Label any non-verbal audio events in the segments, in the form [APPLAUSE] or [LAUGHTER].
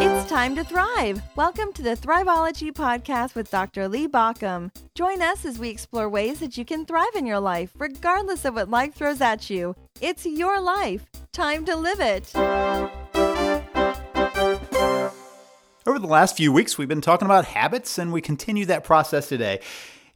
It's time to thrive. Welcome to the Thriveology podcast with Dr. Lee Baucom. Join us as we explore ways that you can thrive in your life, regardless of what life throws at you. It's your life. Time to live it. Over the last few weeks, we've been talking about habits, and we continue that process today.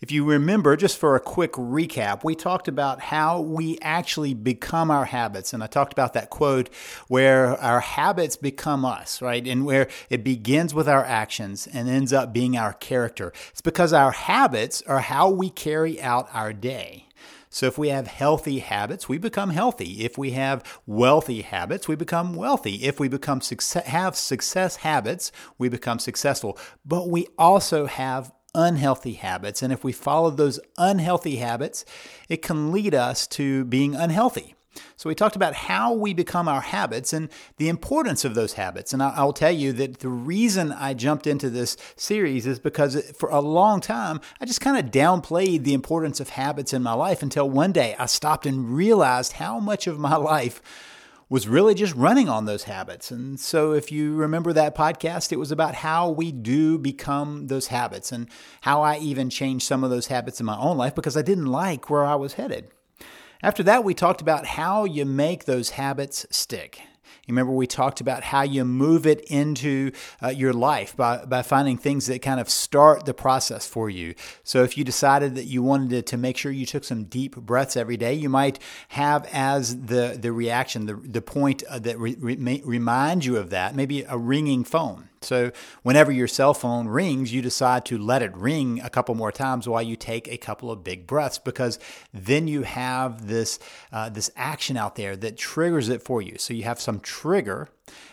If you remember, just for a quick recap, we talked about how we actually become our habits. And I talked about that quote where our habits become us, right? And where it begins with our actions and ends up being our character. It's because our habits are how we carry out our day. So if we have healthy habits, we become healthy. If we have wealthy habits, we become wealthy. If we become success, have success habits, we become successful. But we also have unhealthy habits. And if we follow those unhealthy habits, it can lead us to being unhealthy. So, we talked about how we become our habits and the importance of those habits. And I'll tell you that the reason I jumped into this series is because for a long time, I just kind of downplayed the importance of habits in my life until one day I stopped and realized how much of my [LAUGHS] life was really just running on those habits. And so, if you remember that podcast, it was about how we do become those habits and how I even changed some of those habits in my own life because I didn't like where I was headed. After that, we talked about how you make those habits stick. Remember we talked about how you move it into uh, your life by, by finding things that kind of start the process for you. So if you decided that you wanted to, to make sure you took some deep breaths every day, you might have as the, the reaction, the, the point uh, that re, re, reminds you of that, maybe a ringing phone. So, whenever your cell phone rings, you decide to let it ring a couple more times while you take a couple of big breaths, because then you have this uh, this action out there that triggers it for you. So you have some trigger,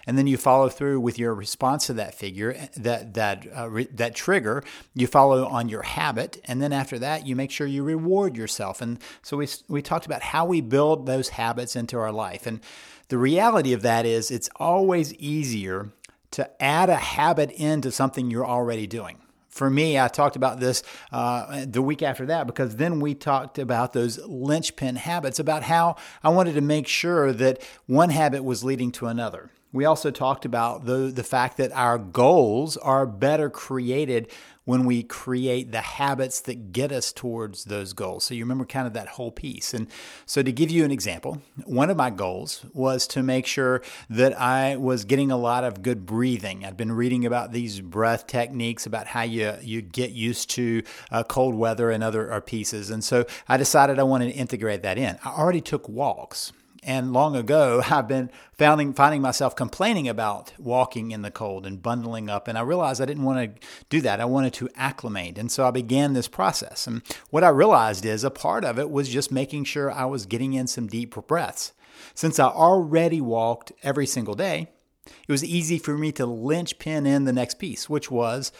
and then you follow through with your response to that figure, that that uh, re- that trigger. You follow on your habit, and then after that, you make sure you reward yourself. And so we we talked about how we build those habits into our life, and the reality of that is it's always easier to add a habit into something you're already doing. For me, I talked about this uh, the week after that because then we talked about those linchpin habits, about how I wanted to make sure that one habit was leading to another. We also talked about the, the fact that our goals are better created when we create the habits that get us towards those goals. So you remember kind of that whole piece. And so to give you an example, one of my goals was to make sure that I was getting a lot of good breathing. I'd been reading about these breath techniques, about how you, you get used to uh, cold weather and other uh, pieces. And so I decided I wanted to integrate that in. I already took walks. And long ago, [LAUGHS] I've been finding, finding myself complaining about walking in the cold and bundling up. And I realized I didn't want to do that. I wanted to acclimate. And so I began this process. And what I realized is a part of it was just making sure I was getting in some deep breaths. Since I already walked every single day, it was easy for me to linchpin in the next piece, which was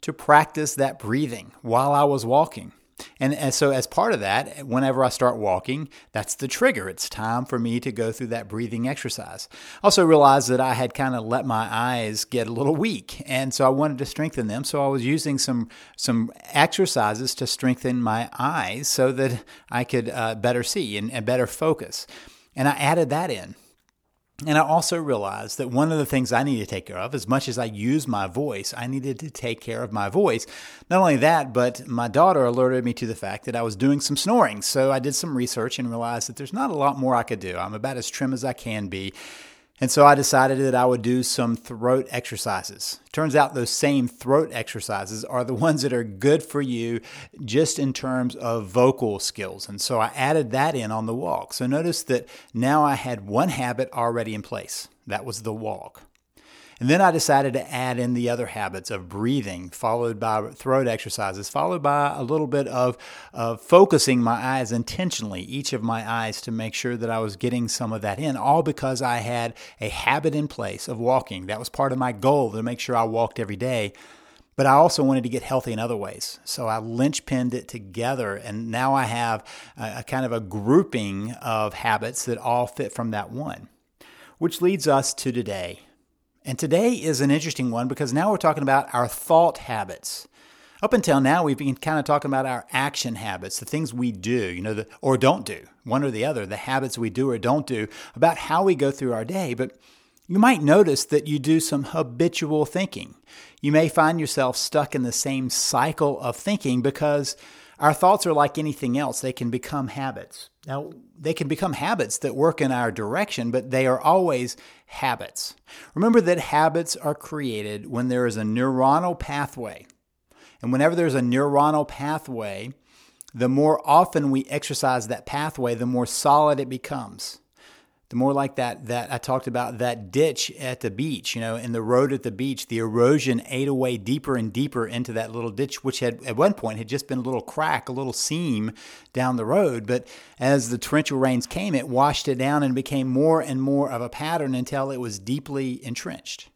to practice that breathing while I was walking. And, so, as part of that, whenever I start walking, that's the trigger. It's time for me to go through that breathing exercise. Also, realized that I had kind of let my eyes get a little weak, and so I wanted to strengthen them. So, I was using some some exercises to strengthen my eyes so that I could uh, better see and, and better focus. And I added that in. And I also realized that one of the things I need to take care of, as much as I use my voice, I needed to take care of my voice. Not only that, but my daughter alerted me to the fact that I was doing some snoring. So I did some research and realized that there's not a lot more I could do. I'm about as trim as I can be. And so I decided that I would do some throat exercises. Turns out those same throat exercises are the [LAUGHS] ones that are good for you just in terms of vocal skills. And so I added that in on the walk. So notice that now I had one habit already in place. That was the walk. And then I decided to add in the other habits of breathing, followed by throat exercises, followed by a little bit of, focusing my eyes intentionally, each of my eyes, to make sure that I was getting some of that in, all because I had a habit in place of walking. That was part of my goal to make sure I walked every day but I also wanted to get healthy in other ways. So I linchpinned it together, and now I have a, a, kind of a grouping of habits that all fit from that one. Which leads us to today. And today is an interesting one because now we're talking about our thought habits. Up until now, we've been kind of talking about our action habits, the things we do, you know, the, or don't do, one or the other, the habits we do or don't do, about how we go through our day. But You might notice that you do some habitual thinking. You may find yourself stuck in the same cycle of thinking because our thoughts are like anything else, they can become habits. Now, they can become habits that work in our direction, but they are always habits. Remember that habits are created when there is a neuronal pathway. And whenever there's a neuronal pathway, the more often we exercise that pathway, the more solid it becomes the more like that that I talked about that ditch at the beach, you know, in the road at the beach, the erosion ate away deeper and deeper into that little ditch, which had at one point had just been a little crack, a little seam down the road. But as the torrential rains came, it washed it down and became more and more of a pattern until it was deeply entrenched.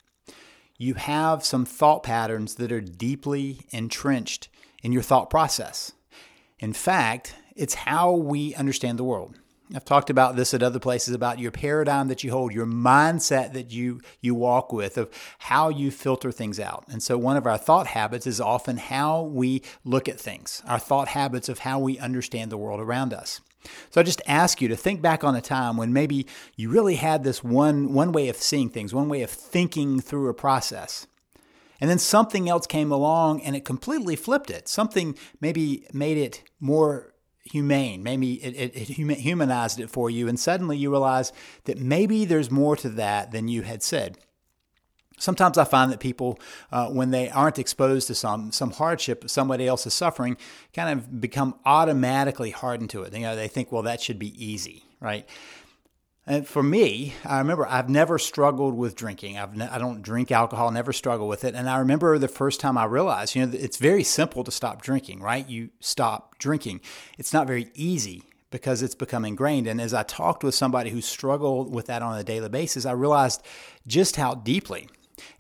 You have some thought patterns that are deeply entrenched in your thought process. In fact, it's how we understand the world. I've talked about this at other places about your paradigm that you hold, your mindset that you you walk with of how you filter things out. And so one of our thought habits is often how we look at things. Our thought habits of how we understand the world around us. So I just ask you to think back on a time when maybe you really had this one one way of seeing things, one way of thinking through a process. And then something else came along and it completely flipped it. Something maybe made it more humane. Maybe it, it, it, humanized it for you, and suddenly you realize that maybe there's more to that than you had said. Sometimes I find that people, uh, when they aren't exposed to some some hardship, somebody else is suffering, kind of become automatically hardened to it. You know, they think, well, that should be easy, right? And for me, I remember I've never struggled with drinking. I've ne- I don't drink alcohol, never struggle with it. And I remember the first time I realized, you know, it's very simple to stop drinking, right? You stop drinking. It's not very easy because it's become ingrained. And as I talked with somebody who struggled with that on a daily basis, I realized just how deeply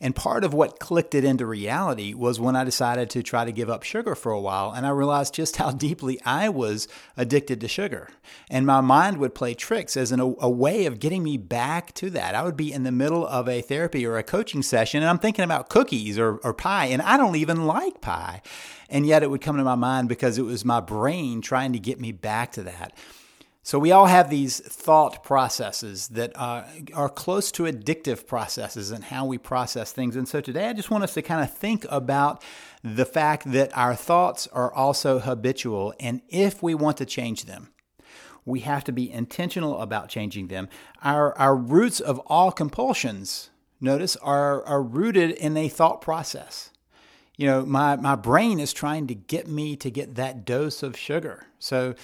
and part of what clicked it into reality was when I decided to try to give up sugar for a while, and I realized just how [LAUGHS] deeply I was addicted to sugar. And my mind would play tricks as an, a way of getting me back to that. I would be in the middle of a therapy or a coaching session, and I'm thinking about cookies or, or pie, and I don't even like pie. And yet it would come to my mind because it was my brain trying to get me back to that. So we all have these thought processes that uh, are close to addictive processes and how we process things. And so today I just want us to kind of think about the fact that our thoughts are also habitual. And if we want to change them, we have to be intentional about changing them. Our, our roots of all compulsions, notice, are, are rooted in a thought process. You know, my, my brain is trying to get me to get that dose of sugar. So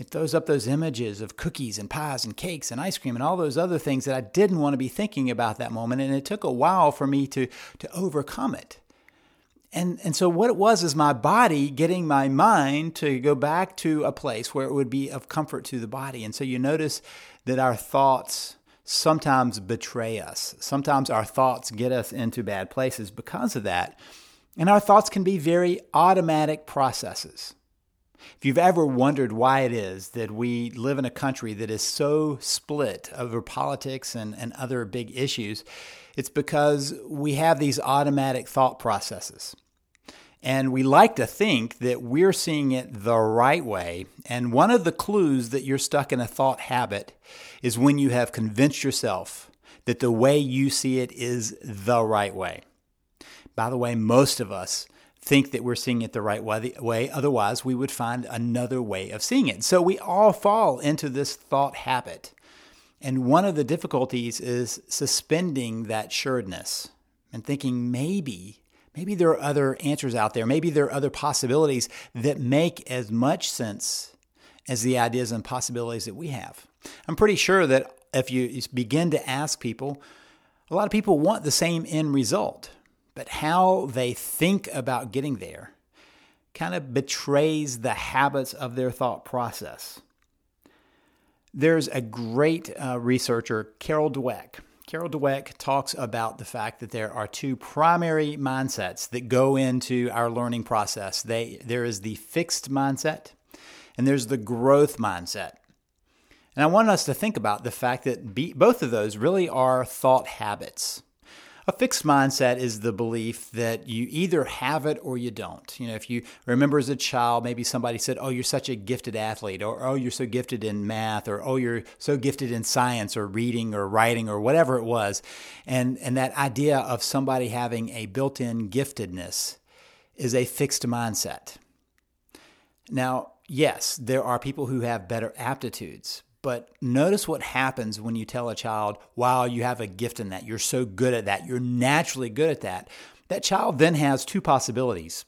it throws up those images of cookies and pies and cakes and ice cream and all those other things that I didn't want to be thinking about that moment. And it took a while for me to, to overcome it. And, and so what it was is my body getting my mind to go back to a place where it would be of comfort to the body. And so you notice that our thoughts sometimes betray us. Sometimes our thoughts get us into bad places because of that. And our thoughts can be very automatic processes. If you've ever wondered why it is that we live in a country that is so split over politics and, and other big issues, it's because we have these automatic thought processes. And we like to think that we're seeing it the right way. And one of the clues that you're stuck in a thought habit is when you have convinced yourself that the way you see it is the right way. By the way, most of us think that we're seeing it the right way. Otherwise, we would find another way of seeing it. So we all fall into this thought habit. And one of the difficulties is suspending that sureness and thinking maybe, maybe there are other answers out there. Maybe there are other possibilities that make as much sense as the ideas and possibilities that we have. I'm pretty sure that if you begin to ask people, a lot of people want the same end result but how they think about getting there kind of betrays the habits of their thought process. There's a great uh, researcher, Carol Dweck. Carol Dweck talks about the fact that there are two primary mindsets that go into our learning process. They, there is the fixed mindset and there's the growth mindset. And I want us to think about the fact that be, both of those really are thought habits. A fixed mindset is the belief that you either have it or you don't. You know, if you remember as a child, maybe somebody said, Oh, you're such a gifted athlete, or Oh, you're so gifted in math, or Oh, you're so gifted in science, or reading, or writing, or whatever it was. And, and that idea of somebody having a built in giftedness is a fixed mindset. Now, yes, there are people who have better aptitudes, but notice what happens when you tell a child, wow, you have a gift in that. You're so good at that. You're naturally good at that. That child then has two possibilities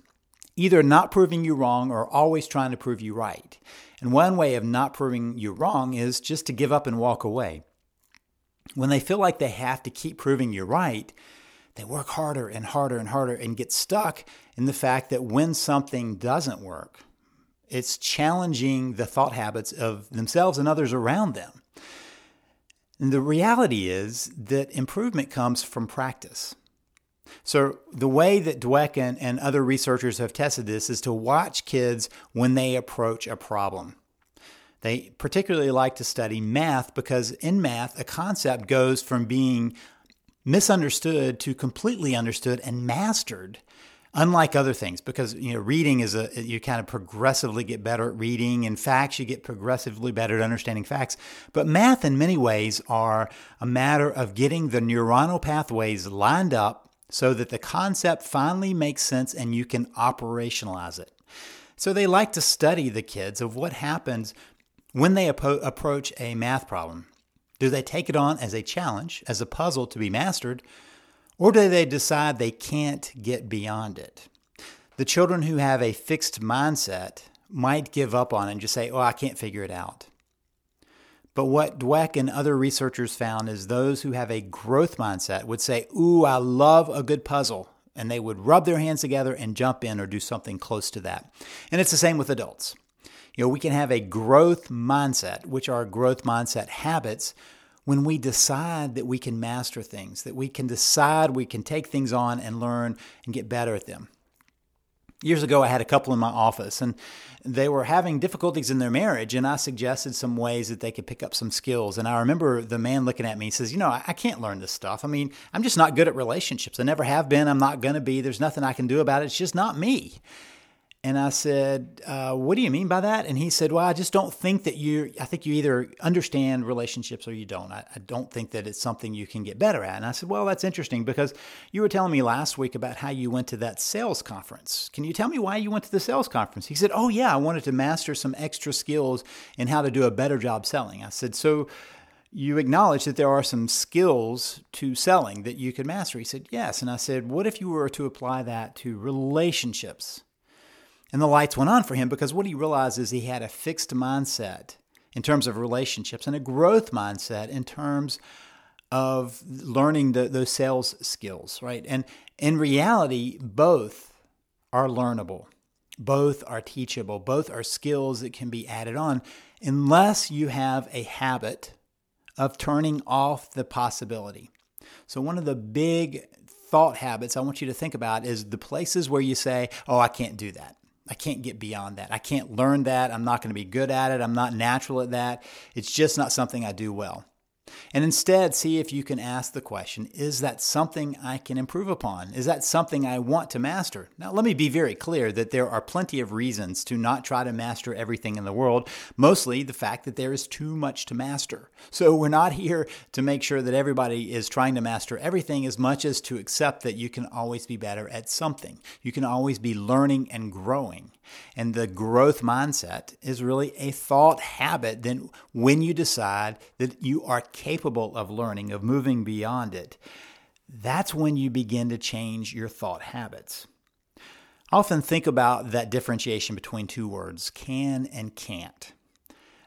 either not proving you wrong or always trying to prove you right. And one way of not proving you wrong is just to give up and walk away. When they feel like they have to keep proving you right, they work harder and harder and harder and get stuck in the fact that when something doesn't work, it's challenging the thought habits of themselves and others around them. And the reality is that improvement comes from practice. So, the way that Dweck and, and other researchers have tested this is to watch kids when they approach a problem. They particularly like to study math because in math, a concept goes from being misunderstood to completely understood and mastered unlike other things because you know reading is a you kind of progressively get better at reading and facts you get progressively better at understanding facts. But math in many ways are a matter of getting the neuronal pathways lined up so that the concept finally makes sense and you can operationalize it. So they like to study the kids of what happens when they apo- approach a math problem. Do they take it on as a challenge as a puzzle to be mastered or do they decide they can't get beyond it? The children who have a fixed mindset might give up on it and just say, Oh, I can't figure it out. But what Dweck and other researchers found is those who have a growth mindset would say, Ooh, I love a good puzzle. And they would rub their hands together and jump in or do something close to that. And it's the same with adults. You know, we can have a growth mindset, which are growth mindset habits, when we decide that we can master things, that we can decide we can take things on and learn and get better at them. Years ago, I had a couple in my office, and they were having difficulties in their marriage, and I suggested some ways that they could pick up some skills. And I remember the man looking at me and says, "You know, I can't learn this stuff. I mean, I'm just not good at relationships. I never have been. I'm not going to be. There's nothing I can do about it. It's just not me." And I said, uh, What do you mean by that? And he said, Well, I just don't think that you, I think you either understand relationships or you don't. I, I, don't think that it's something you can get better at. And I said, Well, that's interesting because you were telling me last week about how you went to that sales conference. Can you tell me why you went to the sales conference? He said, Oh, yeah, I wanted to master some extra skills in how to do a better job selling. I said, So, you acknowledge that there are some skills to selling that you could master. He said, Yes. And I said, What if you were to apply that to relationships? And the lights went on for him because what he realized is he had a fixed mindset in terms of relationships and a growth mindset in terms of learning the, those sales skills, right? And in reality, both are learnable, both are teachable, both are skills that can be added on unless you have a habit of turning off the possibility. So, one of the big thought habits I want you to think about is the places where you say, Oh, I can't do that. I can't get beyond that. I can't learn that. I'm not going to be good at it. I'm not natural at that. It's just not something I do well. And instead, see if you can ask the question Is that something I can improve upon? Is that something I want to master? Now, let me be very clear that there are plenty of reasons to not try to master everything in the world, mostly the fact that there is too much to master. So, we're not [LAUGHS] here to make sure that everybody is trying to master everything as much as to accept that you can always be better at something. You can always be learning and growing. And the growth mindset is really a thought habit. Then, when you decide that you are capable of learning, of moving beyond it, that's when you begin to change your thought habits. I often think about that differentiation between two words, can and can't.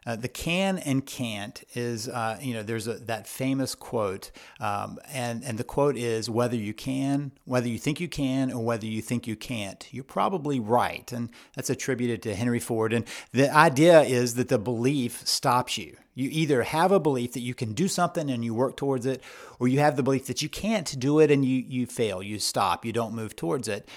Uh, the can and can't is, uh, you know, there's a, that famous quote, um, and, and the quote is whether you can, whether you think you can, or whether you think you can't, you're probably right. And that's attributed to Henry Ford. And the idea is that the belief stops you. You either have a belief that you can do something and you work towards it, or you have the belief that you can't do it and you, you fail, you stop, you don't move towards it.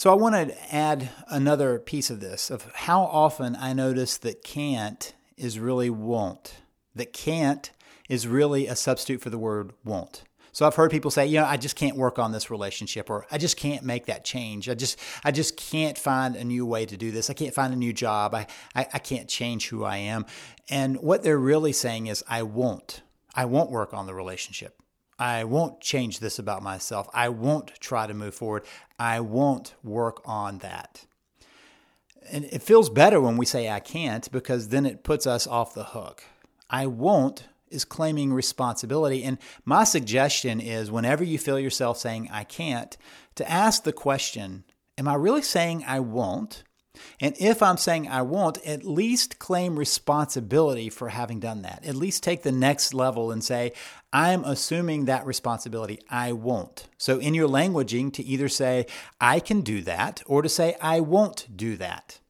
So I want to add another piece of this of how often I notice that can't is really won't. That can't is really a substitute for the word won't. So I've heard people say, you know, I just can't work on this relationship or I just can't make that change. I just I just can't find a new way to do this. I can't find a new job. I, I, I can't change who I am. And what they're really saying is I won't. I won't work on the relationship. I won't change this about myself. I won't try to move forward. I won't work on that. And it feels better when we say I can't because then it puts us off the hook. I won't is claiming responsibility. And my suggestion is whenever you feel yourself saying, I can't, to ask the question, Am I really saying I won't? And if I'm saying I won't, at least claim responsibility for having done that. At least take the next level and say, I'm assuming that responsibility. I won't. So in your languaging, to either say, I can do that, or to say, I won't do that.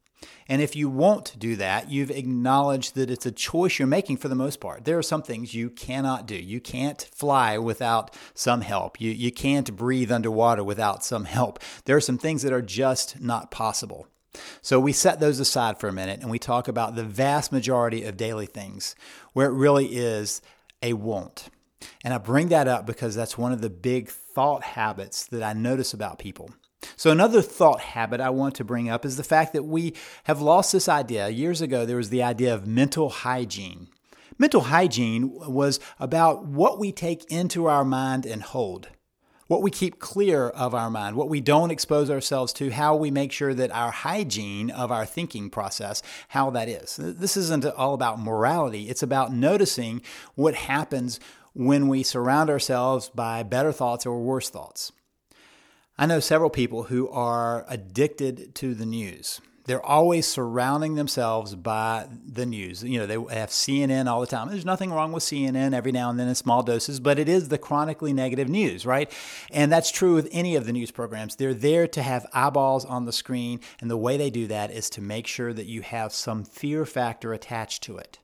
And if you won't do that, you've acknowledged that it's a choice you're making for the most part. There are some things you cannot do. You can't fly without some help. You, you can't breathe underwater without some help. There are some things that are just not possible. So we set those aside for a minute and we talk about the vast majority of daily things where it really is a won't. And I bring that up because that's one of the big thought habits that I notice about people. So, another thought habit I want to bring up is the fact that we have lost this idea. Years ago, there was the idea of mental hygiene. Mental hygiene was about what we take into our mind and hold, what we keep clear of our mind, what we don't expose ourselves to, how we make sure that our hygiene of our thinking process, how that is. This isn't all about morality, it's about noticing what happens when we surround ourselves by better thoughts or worse thoughts. I know several people who are addicted to the news. They're always surrounding themselves by the news. You know, they have CNN all the time. There's nothing wrong with CNN every now and then in small doses, but it is the chronically negative news, right? And that's true with any of the news programs. They're there to have eyeballs on the screen, and the way they do that is to make sure that you have some fear factor attached to it.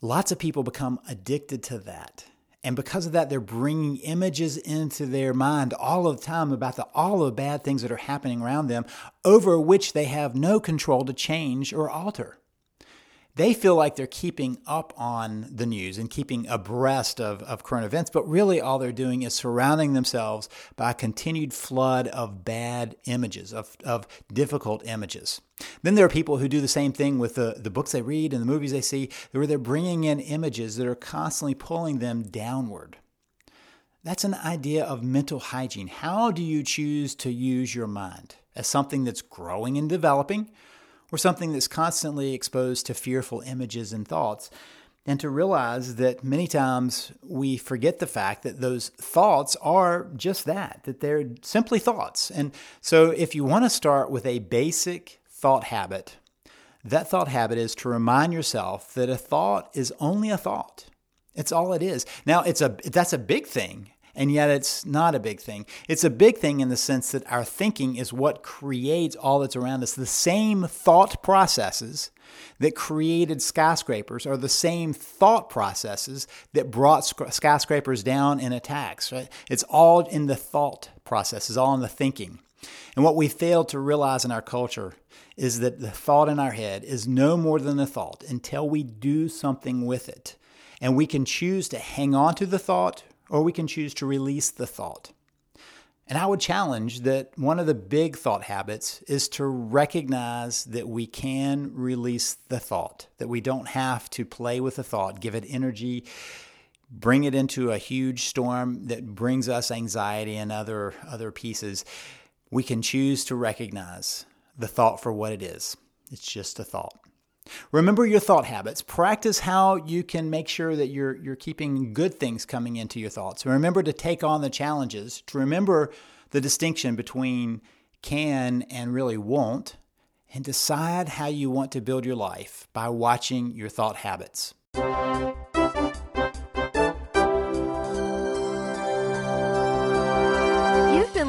Lots of people become addicted to that. And because of that, they're bringing images into their mind all of the time about the, all of the bad things that are happening around them, over which they have no control to change or alter they feel like they're keeping up on the news and keeping abreast of, of current events, but really all they're doing is surrounding themselves by a continued flood of bad images, of, of difficult images. Then there are people who do the same thing with the, the books they read and the movies they see, where they're bringing in images that are constantly pulling them downward. That's an idea of mental hygiene. How do you choose to use your mind? As something that's growing and developing, or something that's constantly exposed to fearful images and thoughts, and to realize that many times we forget the fact that those thoughts are just that, that they're simply thoughts. And so if you want to start with a basic thought habit, that thought habit is to remind yourself that a thought is only a thought. It's all it is. Now, it's a that's a big thing and yet it's not a big thing. It's a big thing in the sense that our thinking is what creates all that's around us. The same thought processes that created skyscrapers are the same thought processes that brought skyscrapers down in attacks. Right? It's all in the thought process, it's all in the thinking. And what we fail to realize in our culture is that the thought in our head is no more than a thought until we do something with it. And we can choose to hang on to the thought or we can choose to release the thought. And I would challenge that one of the big thought habits is to recognize that we can release the thought, that we don't have to play with the thought, give it energy, bring it into a huge storm that brings us anxiety and other, other pieces. We can choose to recognize the thought for what it is. It's just a thought. Remember your thought habits. Practice how you can make sure that you're, you're keeping good things coming into your thoughts. Remember to take on the challenges, to remember the distinction between can and really won't, and decide how you want to build your life by watching your thought habits.